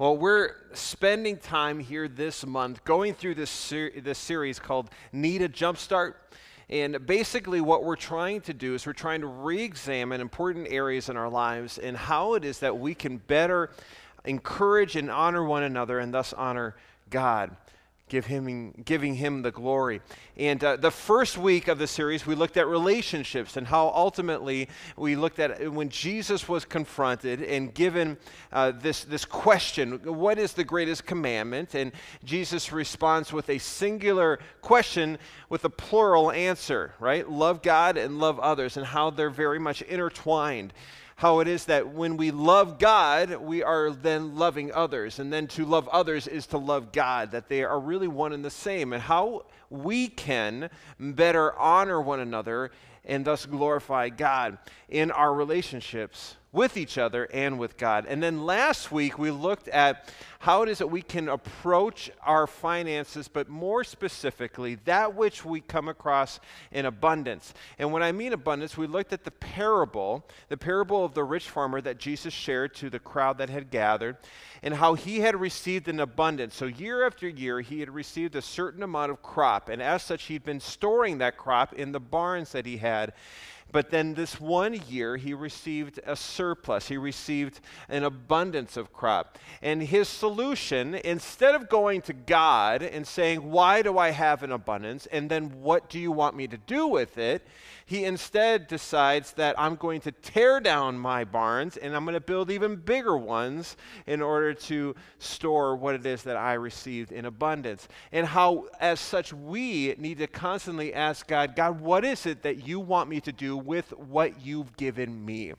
Well, we're spending time here this month going through this, ser- this series called Need a Jumpstart. And basically, what we're trying to do is we're trying to re examine important areas in our lives and how it is that we can better encourage and honor one another and thus honor God give him, giving him the glory. And uh, the first week of the series, we looked at relationships and how ultimately we looked at when Jesus was confronted and given uh, this, this question what is the greatest commandment? And Jesus responds with a singular question with a plural answer, right? Love God and love others, and how they're very much intertwined how it is that when we love God, we are then loving others. And then to love others is to love God, that they are really one and the same. And how we can better honor one another and thus glorify God in our relationships with each other and with God. And then last week we looked at how it is that we can approach our finances, but more specifically, that which we come across in abundance. And when I mean abundance, we looked at the parable, the parable of the rich farmer that Jesus shared to the crowd that had gathered, and how he had received an abundance. So year after year, he had received a certain amount of crop, and as such, he'd been storing that crop in the barns that he had. But then this one year, he received a surplus. He received an abundance of crop. And his solution, instead of going to God and saying, Why do I have an abundance? And then what do you want me to do with it? He instead decides that I'm going to tear down my barns and I'm going to build even bigger ones in order to store what it is that I received in abundance. And how, as such, we need to constantly ask God, God, what is it that you want me to do with what you've given me?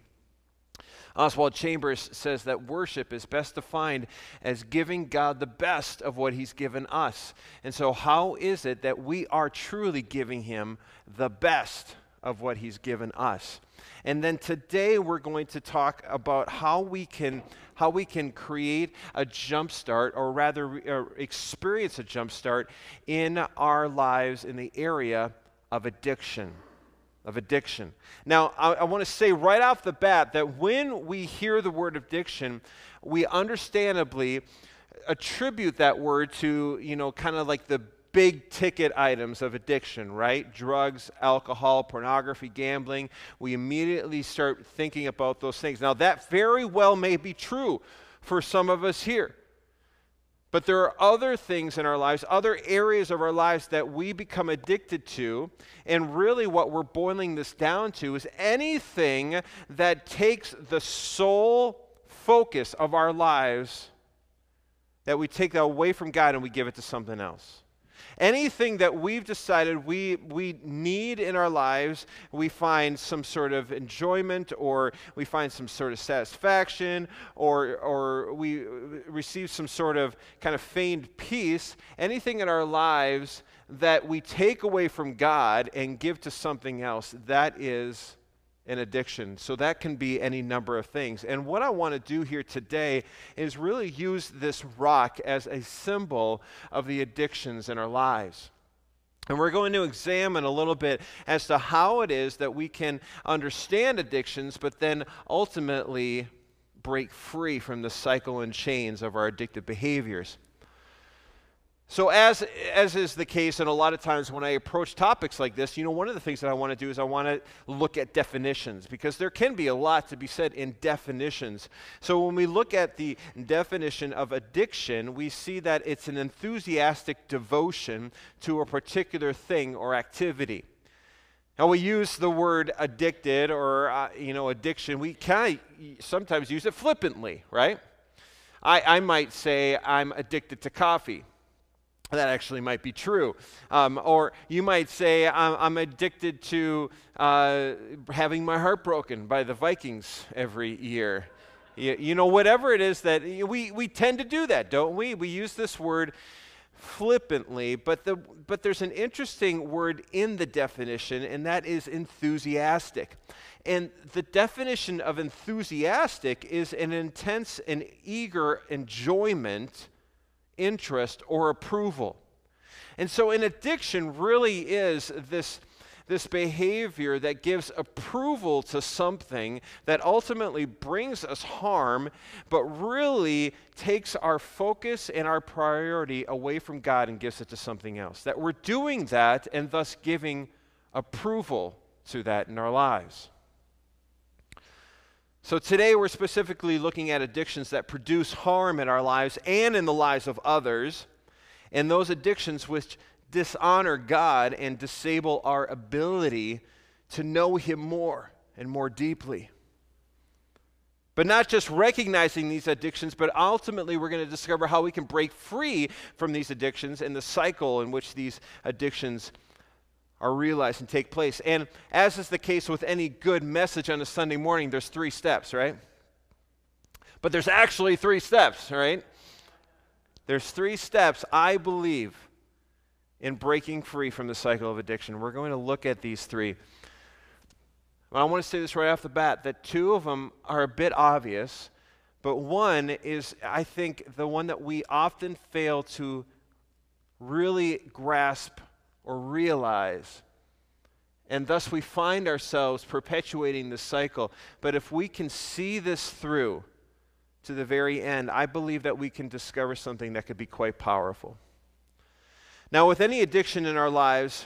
Oswald Chambers says that worship is best defined as giving God the best of what He's given us. And so, how is it that we are truly giving Him the best of what He's given us. And then today we're going to talk about how we can how we can create a jump start, or rather uh, experience a jump start in our lives in the area of addiction. Of addiction. Now, I, I want to say right off the bat that when we hear the word addiction, we understandably attribute that word to, you know, kind of like the big ticket items of addiction, right? Drugs, alcohol, pornography, gambling. We immediately start thinking about those things. Now, that very well may be true for some of us here. But there are other things in our lives, other areas of our lives that we become addicted to. And really, what we're boiling this down to is anything that takes the sole focus of our lives, that we take that away from God and we give it to something else anything that we've decided we, we need in our lives, we find some sort of enjoyment or we find some sort of satisfaction or, or we receive some sort of kind of feigned peace, anything in our lives that we take away from God and give to something else, that is an addiction. So that can be any number of things. And what I want to do here today is really use this rock as a symbol of the addictions in our lives. And we're going to examine a little bit as to how it is that we can understand addictions, but then ultimately break free from the cycle and chains of our addictive behaviors. So, as, as is the case, and a lot of times when I approach topics like this, you know, one of the things that I want to do is I want to look at definitions because there can be a lot to be said in definitions. So, when we look at the definition of addiction, we see that it's an enthusiastic devotion to a particular thing or activity. Now, we use the word addicted or, uh, you know, addiction, we kind of sometimes use it flippantly, right? I, I might say, I'm addicted to coffee that actually might be true. Um, or you might say, I'm, I'm addicted to uh, having my heart broken by the Vikings every year. You, you, know, whatever it is that we, we tend to do that, don't we? We use this word flippantly, but, the, but there's an interesting word in the definition, and that is enthusiastic. And the definition of enthusiastic is an intense and eager enjoyment interest or approval. And so an addiction really is this, this behavior that gives approval to something that ultimately brings us harm, but really takes our focus and our priority away from God and gives it to something else. That we're doing that and thus giving approval to that in our lives. So today we're specifically looking at addictions that produce harm in our lives and in the lives of others, and those addictions which dishonor God and disable our ability to know Him more and more deeply. But not just recognizing these addictions, but ultimately we're going to discover how we can break free from these addictions and the cycle in which these addictions are realized and take place. And as is the case with any good message on a Sunday morning, there's three steps, right? But there's actually three steps, right? There's three steps, I believe, in breaking free from the cycle of addiction. We're going to look at these three. I want to say this right off the bat that two of them are a bit obvious, but one is, I think, the one that we often fail to really grasp or realize. And thus we find ourselves perpetuating the cycle. But if we can see this through to the very end, I believe that we can discover something that could be quite powerful. Now, with any addiction in our lives,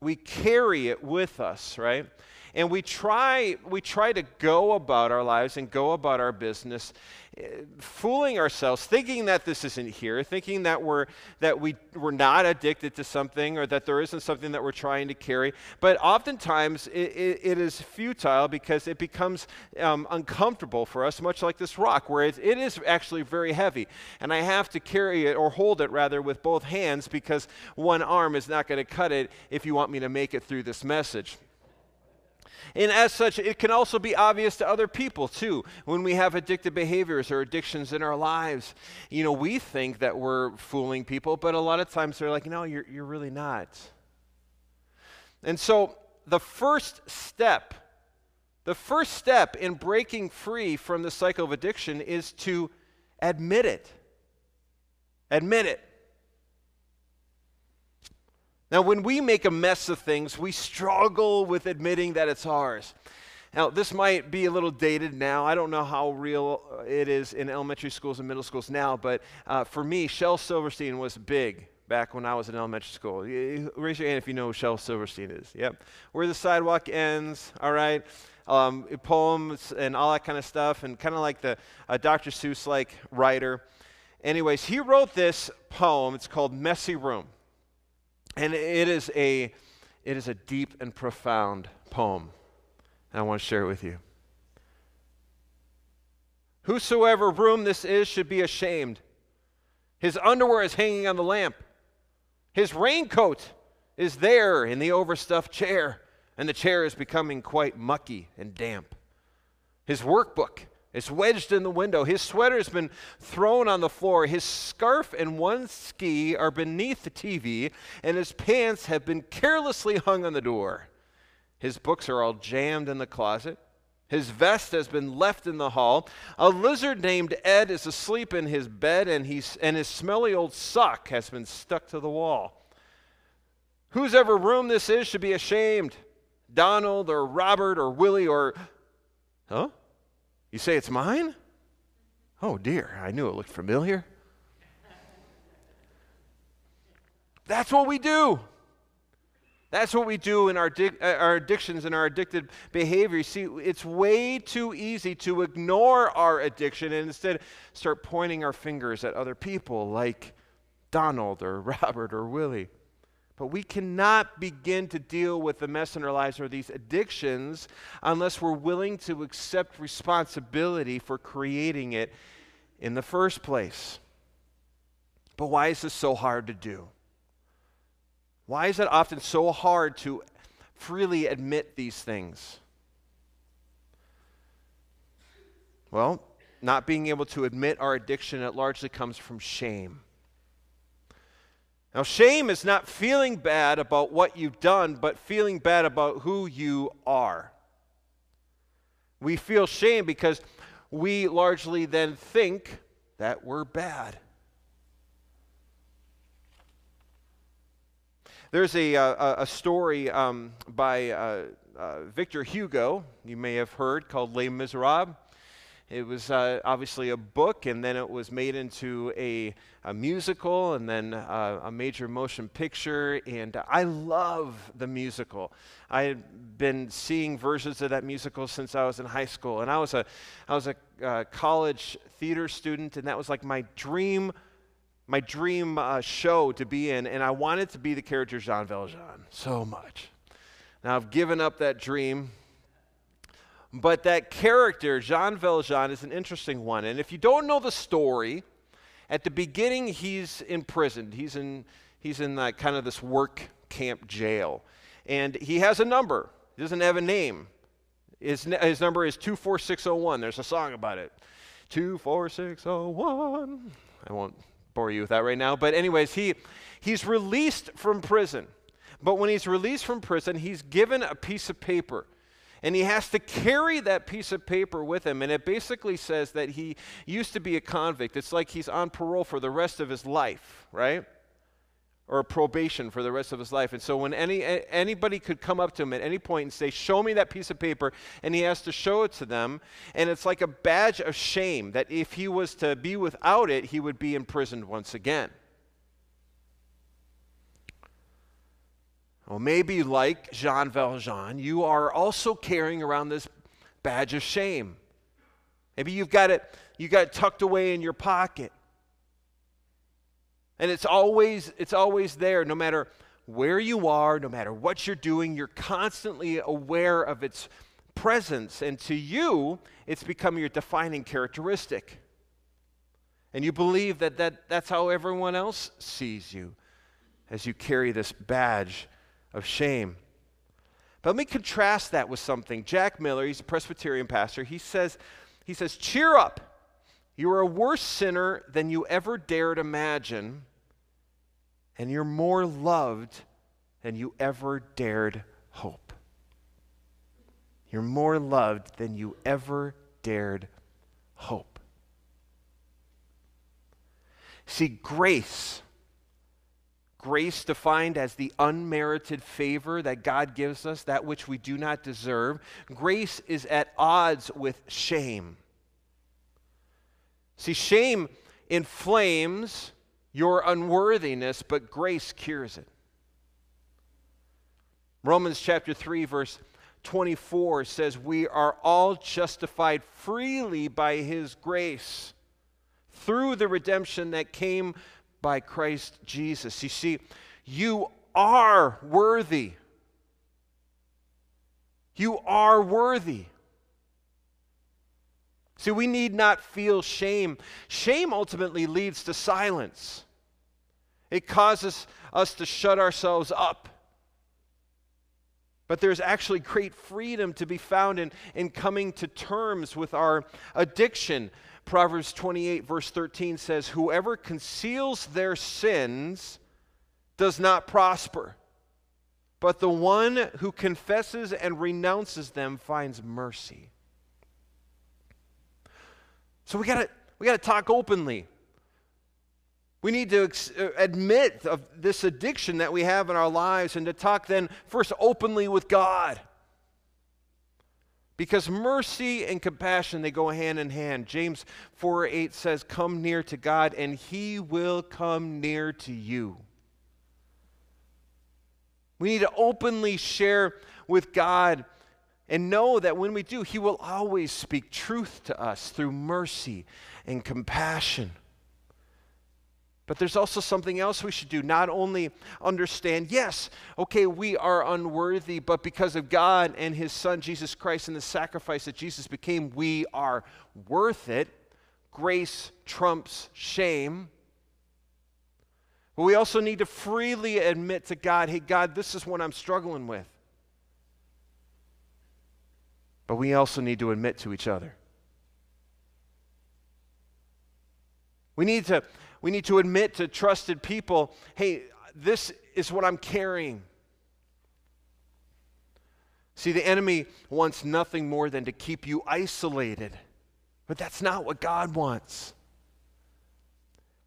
we carry it with us, right? And we try, we try to go about our lives and go about our business, eh, fooling ourselves, thinking that this isn't here, thinking that we're, that we, we're not addicted to something or that there isn't something that we're trying to carry. But oftentimes it, it, it is futile because it becomes um, uncomfortable for us, much like this rock, where it, it is actually very heavy. And I have to carry it, or hold it rather, with both hands because one arm is not going to cut it if you want me to make it through this message. And as such, it can also be obvious to other people too. When we have addictive behaviors or addictions in our lives, you know, we think that we're fooling people, but a lot of times they're like, no, you're, you're really not. And so the first step, the first step in breaking free from the cycle of addiction is to admit it. Admit it. Now, when we make a mess of things, we struggle with admitting that it's ours. Now, this might be a little dated now. I don't know how real it is in elementary schools and middle schools now, but uh, for me, Shel Silverstein was big back when I was in elementary school. Raise your hand if you know who Shel Silverstein is. Yep. Where the sidewalk ends, all right? Um, poems and all that kind of stuff, and kind of like the uh, Dr. Seuss like writer. Anyways, he wrote this poem. It's called Messy Room. And it is a, it is a deep and profound poem. And I want to share it with you. Whosoever room this is should be ashamed. His underwear is hanging on the lamp. His raincoat is there in the overstuffed chair, and the chair is becoming quite mucky and damp. His workbook it's wedged in the window. His sweater's been thrown on the floor. His scarf and one ski are beneath the TV, and his pants have been carelessly hung on the door. His books are all jammed in the closet. His vest has been left in the hall. A lizard named Ed is asleep in his bed, and, he's, and his smelly old sock has been stuck to the wall. Whose ever room this is should be ashamed. Donald or Robert or Willie or. Huh? You say it's mine? Oh dear, I knew it looked familiar. That's what we do. That's what we do in our, uh, our addictions and our addicted behavior. See, it's way too easy to ignore our addiction and instead start pointing our fingers at other people like Donald or Robert or Willie. But we cannot begin to deal with the mess in our lives or these addictions unless we're willing to accept responsibility for creating it in the first place. But why is this so hard to do? Why is it often so hard to freely admit these things? Well, not being able to admit our addiction, it largely comes from shame. Now, shame is not feeling bad about what you've done, but feeling bad about who you are. We feel shame because we largely then think that we're bad. There's a, a, a story um, by uh, uh, Victor Hugo, you may have heard, called Les Miserables. It was uh, obviously a book, and then it was made into a, a musical, and then uh, a major motion picture. And I love the musical. I had been seeing versions of that musical since I was in high school, and I was a, I was a uh, college theater student, and that was like my dream, my dream uh, show to be in. And I wanted to be the character Jean Valjean so much. Now I've given up that dream but that character, Jean Valjean, is an interesting one. And if you don't know the story, at the beginning he's imprisoned. He's in, he's in uh, kind of this work camp jail. And he has a number, he doesn't have a name. His, his number is 24601. There's a song about it. 24601. I won't bore you with that right now. But, anyways, he, he's released from prison. But when he's released from prison, he's given a piece of paper and he has to carry that piece of paper with him. And it basically says that he used to be a convict. It's like he's on parole for the rest of his life, right? Or probation for the rest of his life. And so when any anybody could come up to him at any point and say, "Show me that piece of paper," and he has to show it to them, and it's like a badge of shame that if he was to be without it, he would be imprisoned once again. Well, maybe like Jean Valjean, you are also carrying around this badge of shame. Maybe you've got it, you got it tucked away in your pocket. And it's always, it's always there, no matter where you are, no matter what you're doing, you're constantly aware of its presence. And to you, it's become your defining characteristic. And you believe that, that that's how everyone else sees you as you carry this badge of shame. But let me contrast that with something. Jack Miller, he's a Presbyterian pastor, he says, he says, cheer up. You are a worse sinner than you ever dared imagine, and you're more loved than you ever dared hope. You're more loved than you ever dared hope. See, grace Grace defined as the unmerited favor that God gives us, that which we do not deserve. Grace is at odds with shame. See, shame inflames your unworthiness, but grace cures it. Romans chapter 3, verse 24 says, We are all justified freely by his grace through the redemption that came by Christ Jesus. You see, you are worthy. You are worthy. See, we need not feel shame. Shame ultimately leads to silence, it causes us to shut ourselves up. But there's actually great freedom to be found in, in coming to terms with our addiction. Proverbs 28, verse 13 says, Whoever conceals their sins does not prosper, but the one who confesses and renounces them finds mercy. So we got we got to talk openly. We need to uh, admit of this addiction that we have in our lives and to talk then first openly with God. Because mercy and compassion, they go hand in hand. James 4 8 says, Come near to God, and he will come near to you. We need to openly share with God and know that when we do, he will always speak truth to us through mercy and compassion. But there's also something else we should do. Not only understand, yes, okay, we are unworthy, but because of God and His Son, Jesus Christ, and the sacrifice that Jesus became, we are worth it. Grace trumps shame. But we also need to freely admit to God, hey, God, this is what I'm struggling with. But we also need to admit to each other. We need to we need to admit to trusted people hey, this is what I'm carrying. See, the enemy wants nothing more than to keep you isolated, but that's not what God wants.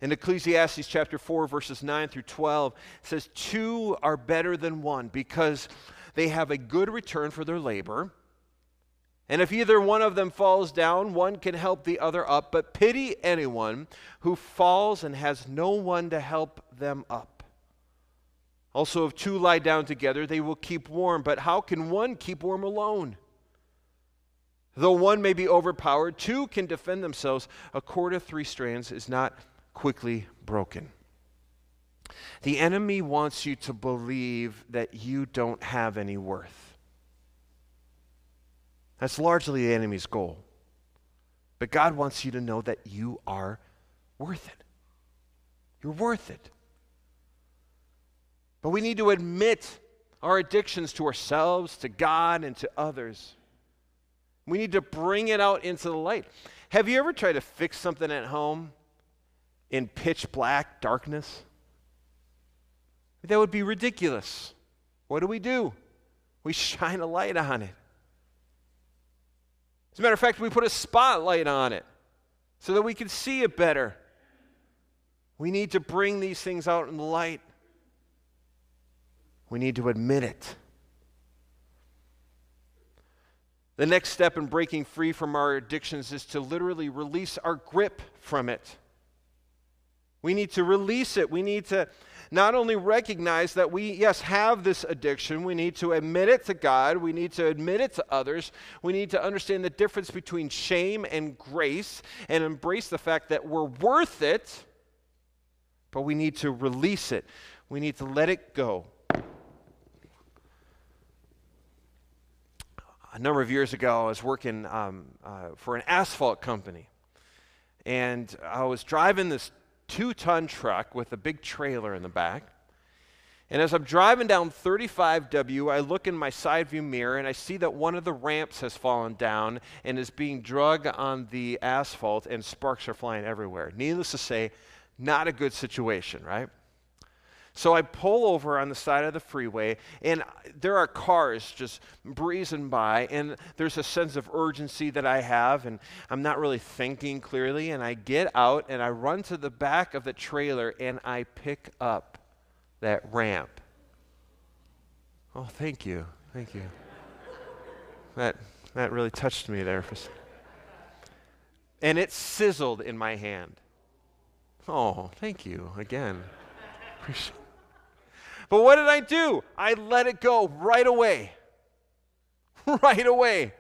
In Ecclesiastes chapter 4, verses 9 through 12, it says, Two are better than one because they have a good return for their labor. And if either one of them falls down, one can help the other up. But pity anyone who falls and has no one to help them up. Also, if two lie down together, they will keep warm. But how can one keep warm alone? Though one may be overpowered, two can defend themselves. A cord of three strands is not quickly broken. The enemy wants you to believe that you don't have any worth. That's largely the enemy's goal. But God wants you to know that you are worth it. You're worth it. But we need to admit our addictions to ourselves, to God, and to others. We need to bring it out into the light. Have you ever tried to fix something at home in pitch black darkness? That would be ridiculous. What do we do? We shine a light on it. As a matter of fact, we put a spotlight on it so that we can see it better. We need to bring these things out in the light. We need to admit it. The next step in breaking free from our addictions is to literally release our grip from it. We need to release it. We need to not only recognize that we, yes, have this addiction, we need to admit it to God, we need to admit it to others, we need to understand the difference between shame and grace and embrace the fact that we're worth it, but we need to release it. We need to let it go. A number of years ago, I was working um, uh, for an asphalt company. And I was driving this two ton truck with a big trailer in the back. And as I'm driving down 35W, I look in my side view mirror and I see that one of the ramps has fallen down and is being drug on the asphalt, and sparks are flying everywhere. Needless to say, not a good situation, right? So I pull over on the side of the freeway, and there are cars just breezing by, and there's a sense of urgency that I have, and I'm not really thinking clearly. And I get out and I run to the back of the trailer and I pick up that ramp. Oh, thank you. Thank you. that, that really touched me there. And it sizzled in my hand. Oh, thank you again. Appreciate but what did I do? I let it go right away. right away.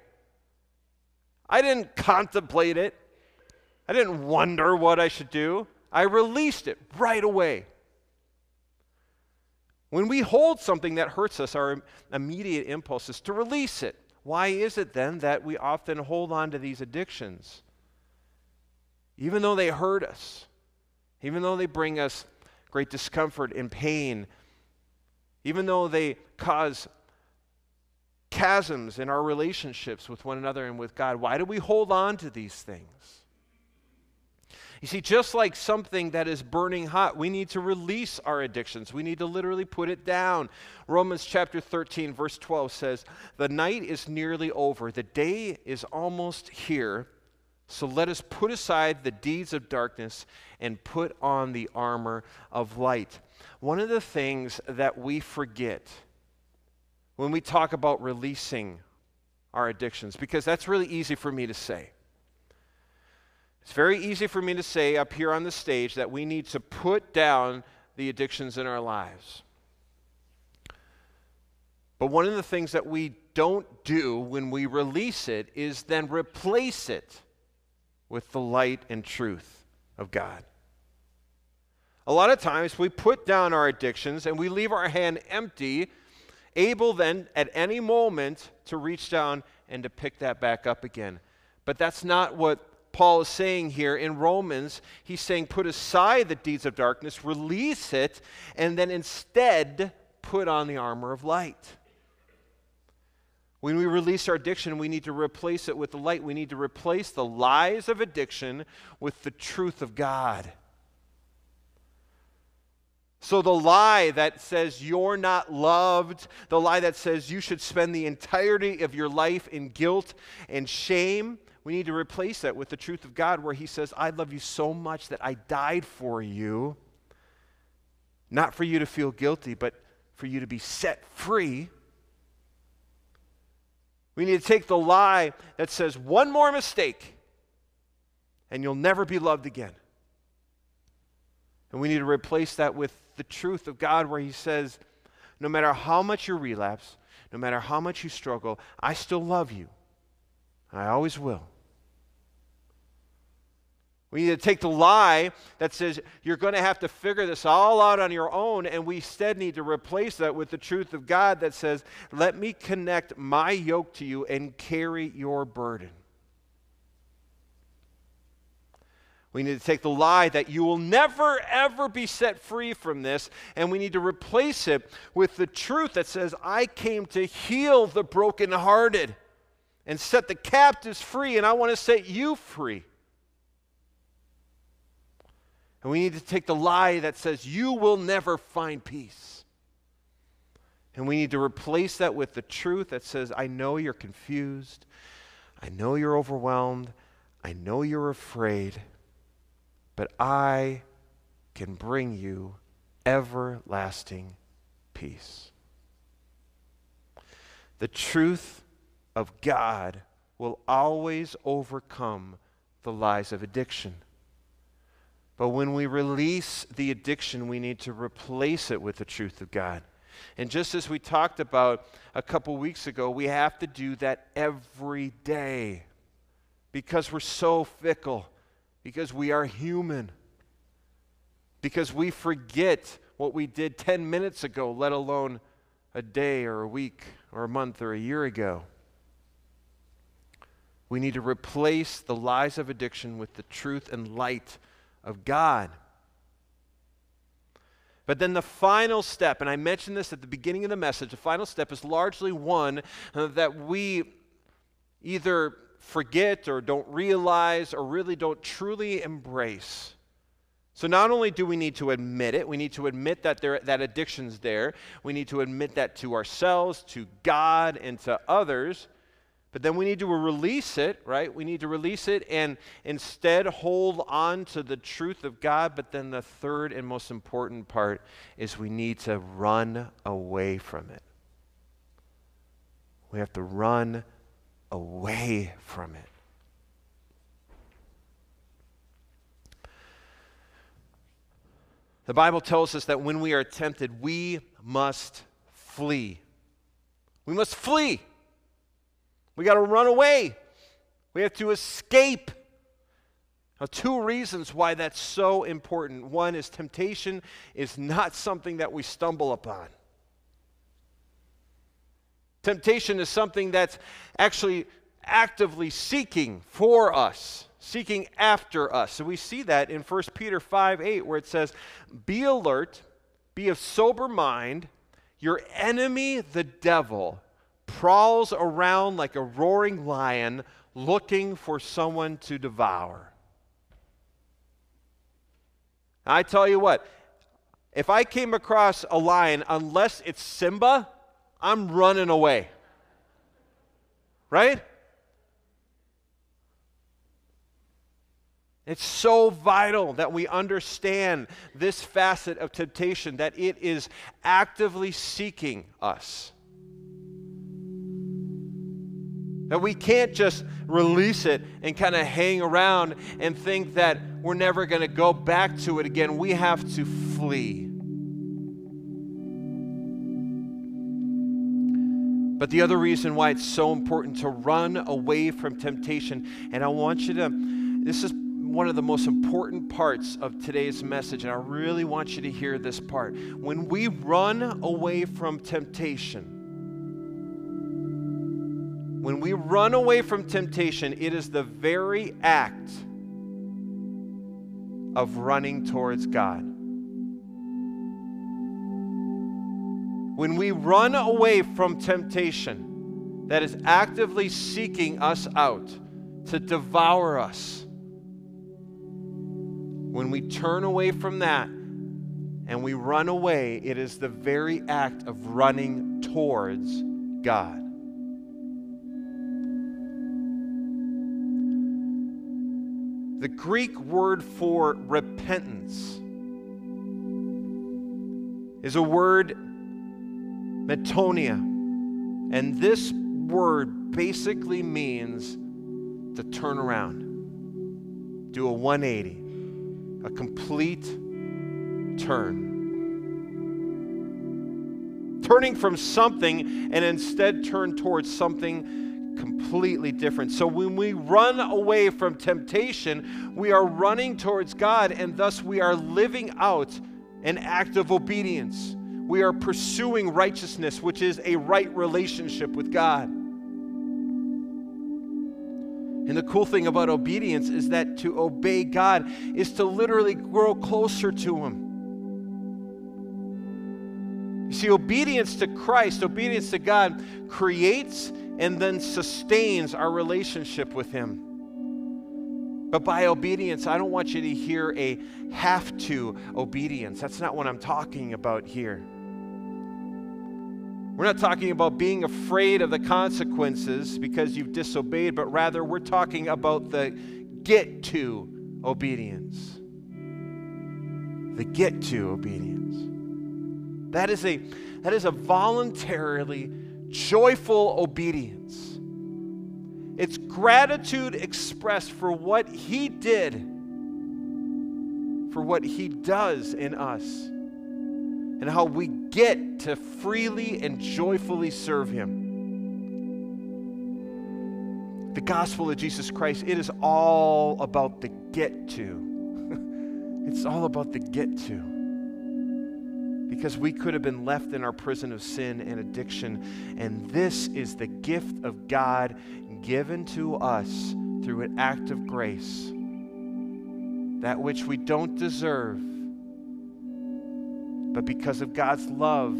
I didn't contemplate it. I didn't wonder what I should do. I released it right away. When we hold something that hurts us, our immediate impulse is to release it. Why is it then that we often hold on to these addictions? Even though they hurt us, even though they bring us great discomfort and pain even though they cause chasms in our relationships with one another and with God. Why do we hold on to these things? You see, just like something that is burning hot, we need to release our addictions. We need to literally put it down. Romans chapter 13, verse 12 says, The night is nearly over, the day is almost here. So let us put aside the deeds of darkness and put on the armor of light. One of the things that we forget when we talk about releasing our addictions, because that's really easy for me to say. It's very easy for me to say up here on the stage that we need to put down the addictions in our lives. But one of the things that we don't do when we release it is then replace it with the light and truth of God. A lot of times we put down our addictions and we leave our hand empty, able then at any moment to reach down and to pick that back up again. But that's not what Paul is saying here in Romans. He's saying, put aside the deeds of darkness, release it, and then instead put on the armor of light. When we release our addiction, we need to replace it with the light. We need to replace the lies of addiction with the truth of God. So, the lie that says you're not loved, the lie that says you should spend the entirety of your life in guilt and shame, We need to replace that with the truth of God where He says, I love you so much that I died for you, not for you to feel guilty, but for you to be set free. We need to take the lie that says, one more mistake and you'll never be loved again. And we need to replace that with the truth of God where He says, no matter how much you relapse, no matter how much you struggle, I still love you. I always will. We need to take the lie that says you're going to have to figure this all out on your own, and we instead need to replace that with the truth of God that says, Let me connect my yoke to you and carry your burden. We need to take the lie that you will never, ever be set free from this, and we need to replace it with the truth that says, I came to heal the brokenhearted and set the captives free, and I want to set you free. And we need to take the lie that says, You will never find peace. And we need to replace that with the truth that says, I know you're confused. I know you're overwhelmed. I know you're afraid but I can bring you everlasting peace. The truth of God will always overcome the lies of addiction. But when we release the addiction, we need to replace it with the truth of God. And just as we talked about a couple weeks ago, we have to do that every day because we're so fickle because we are human. Because we forget what we did 10 minutes ago, let alone a day or a week or a month or a year ago. We need to replace the lies of addiction with the truth and light of God. But then the final step, and I mentioned this at the beginning of the message, the final step is largely one uh, that we either forget or don't realize or really don't truly embrace. So, not only do we need to admit it, we need to admit that there, that addiction's there. We need to admit that to ourselves, to God, and to others. But then we need to release it, right? We need to release it and instead hold on to the truth of God. But then the third and most important part is we need to run away from it. We have to run away from it. The Bible tells us that when we are tempted, we must flee. We must flee. We got to run away. We have to escape. Now, two reasons why that's so important. One is temptation is not something that we stumble upon. Temptation is something that's actually actively seeking for us, seeking after us. So we see that in 1 Peter 5 8, where it says, Be alert, be of sober mind. Your enemy, the devil, prowls around like a roaring lion looking for someone to devour. I tell you what, if I came across a lion, unless it's Simba, I'm running away. Right? It's so vital that we understand this facet of temptation, that it is actively seeking us. That we can't just release it and kind of hang around and think that we're never going to go back to it again. We have to flee. But the other reason why it's so important to run away from temptation, and I want you to, this is one of the most important parts of today's message, and I really want you to hear this part. When we run away from temptation, when we run away from temptation, it is the very act of running towards God. When we run away from temptation that is actively seeking us out to devour us, when we turn away from that and we run away, it is the very act of running towards God. The Greek word for repentance is a word metanoia. And this word basically means to turn around, do a 180, a complete turn. Turning from something and instead turn towards something completely different. So when we run away from temptation, we are running towards God, and thus we are living out an act of obedience. We are pursuing righteousness, which is a right relationship with God. And the cool thing about obedience is that to obey God is to literally grow closer to Him. You see, obedience to Christ, obedience to God, creates and then sustains our relationship with Him. But by obedience, I don't want you to hear a have to obedience. That's not what I'm talking about here. We're not talking about being afraid of the consequences because you've disobeyed, but rather we're talking about the get to obedience. The get to obedience. That is a, that is a voluntarily joyful obedience. It's gratitude expressed for what He did, for what He does in us, and how we get to freely and joyfully serve Him. The gospel of Jesus Christ, it is all about the get to. it's all about the get to because we could have been left in our prison of sin and addiction. And this is the gift of God given to us through an act of grace. That which we don't deserve, but because of God's love,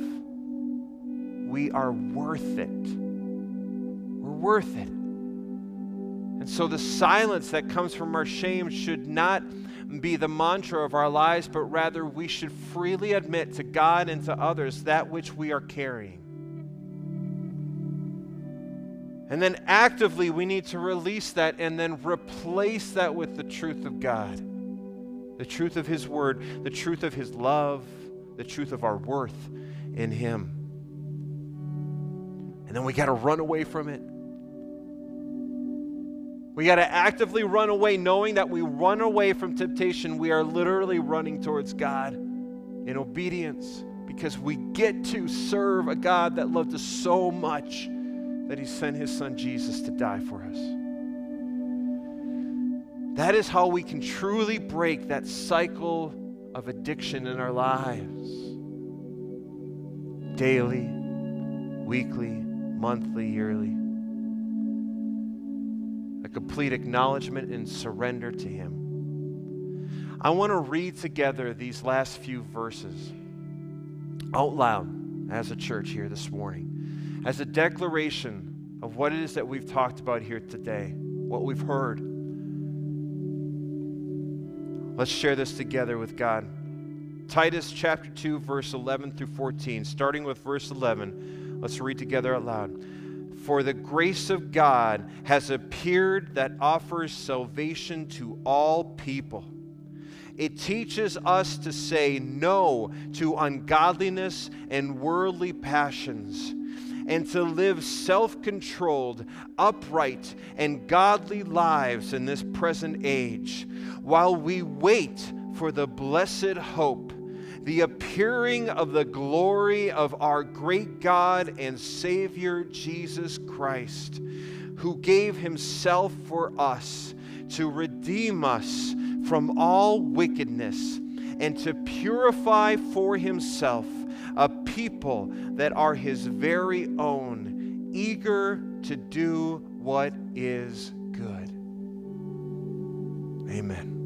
we are worth it. We're worth it. And so the silence that comes from our shame should not be the mantra of our lives, but rather we should freely admit to God and to others that which we are carrying. And then actively, we need to release that and then replace that with the truth of God the truth of His Word, the truth of His love, the truth of our worth in Him. And then we got to run away from it we got to actively run away, knowing that we run away from temptation. We are literally running towards God in obedience because we get to serve a God that loved us so much that he sent his son Jesus to die for us. That is how we can truly break that cycle of addiction in our lives. Daily, weekly, monthly, yearly a complete acknowledgement and surrender to Him. I want to read together these last few verses out loud as a church here this morning, as a declaration of what it is that we've talked about here today, what we've heard. Let's share this together with God. Titus chapter 2, verse 11 through 14, starting with verse 11. Let's read together out loud. For the grace of God has appeared that offers salvation to all people. It teaches us to say no to ungodliness and worldly passions and to live self controlled, upright, and godly lives in this present age while we wait for the blessed hope the appearing of the glory of our great God and Savior Jesus Christ, who gave himself for us to redeem us from all wickedness and to purify for himself a people that are his very own, eager to do what is good. Amen.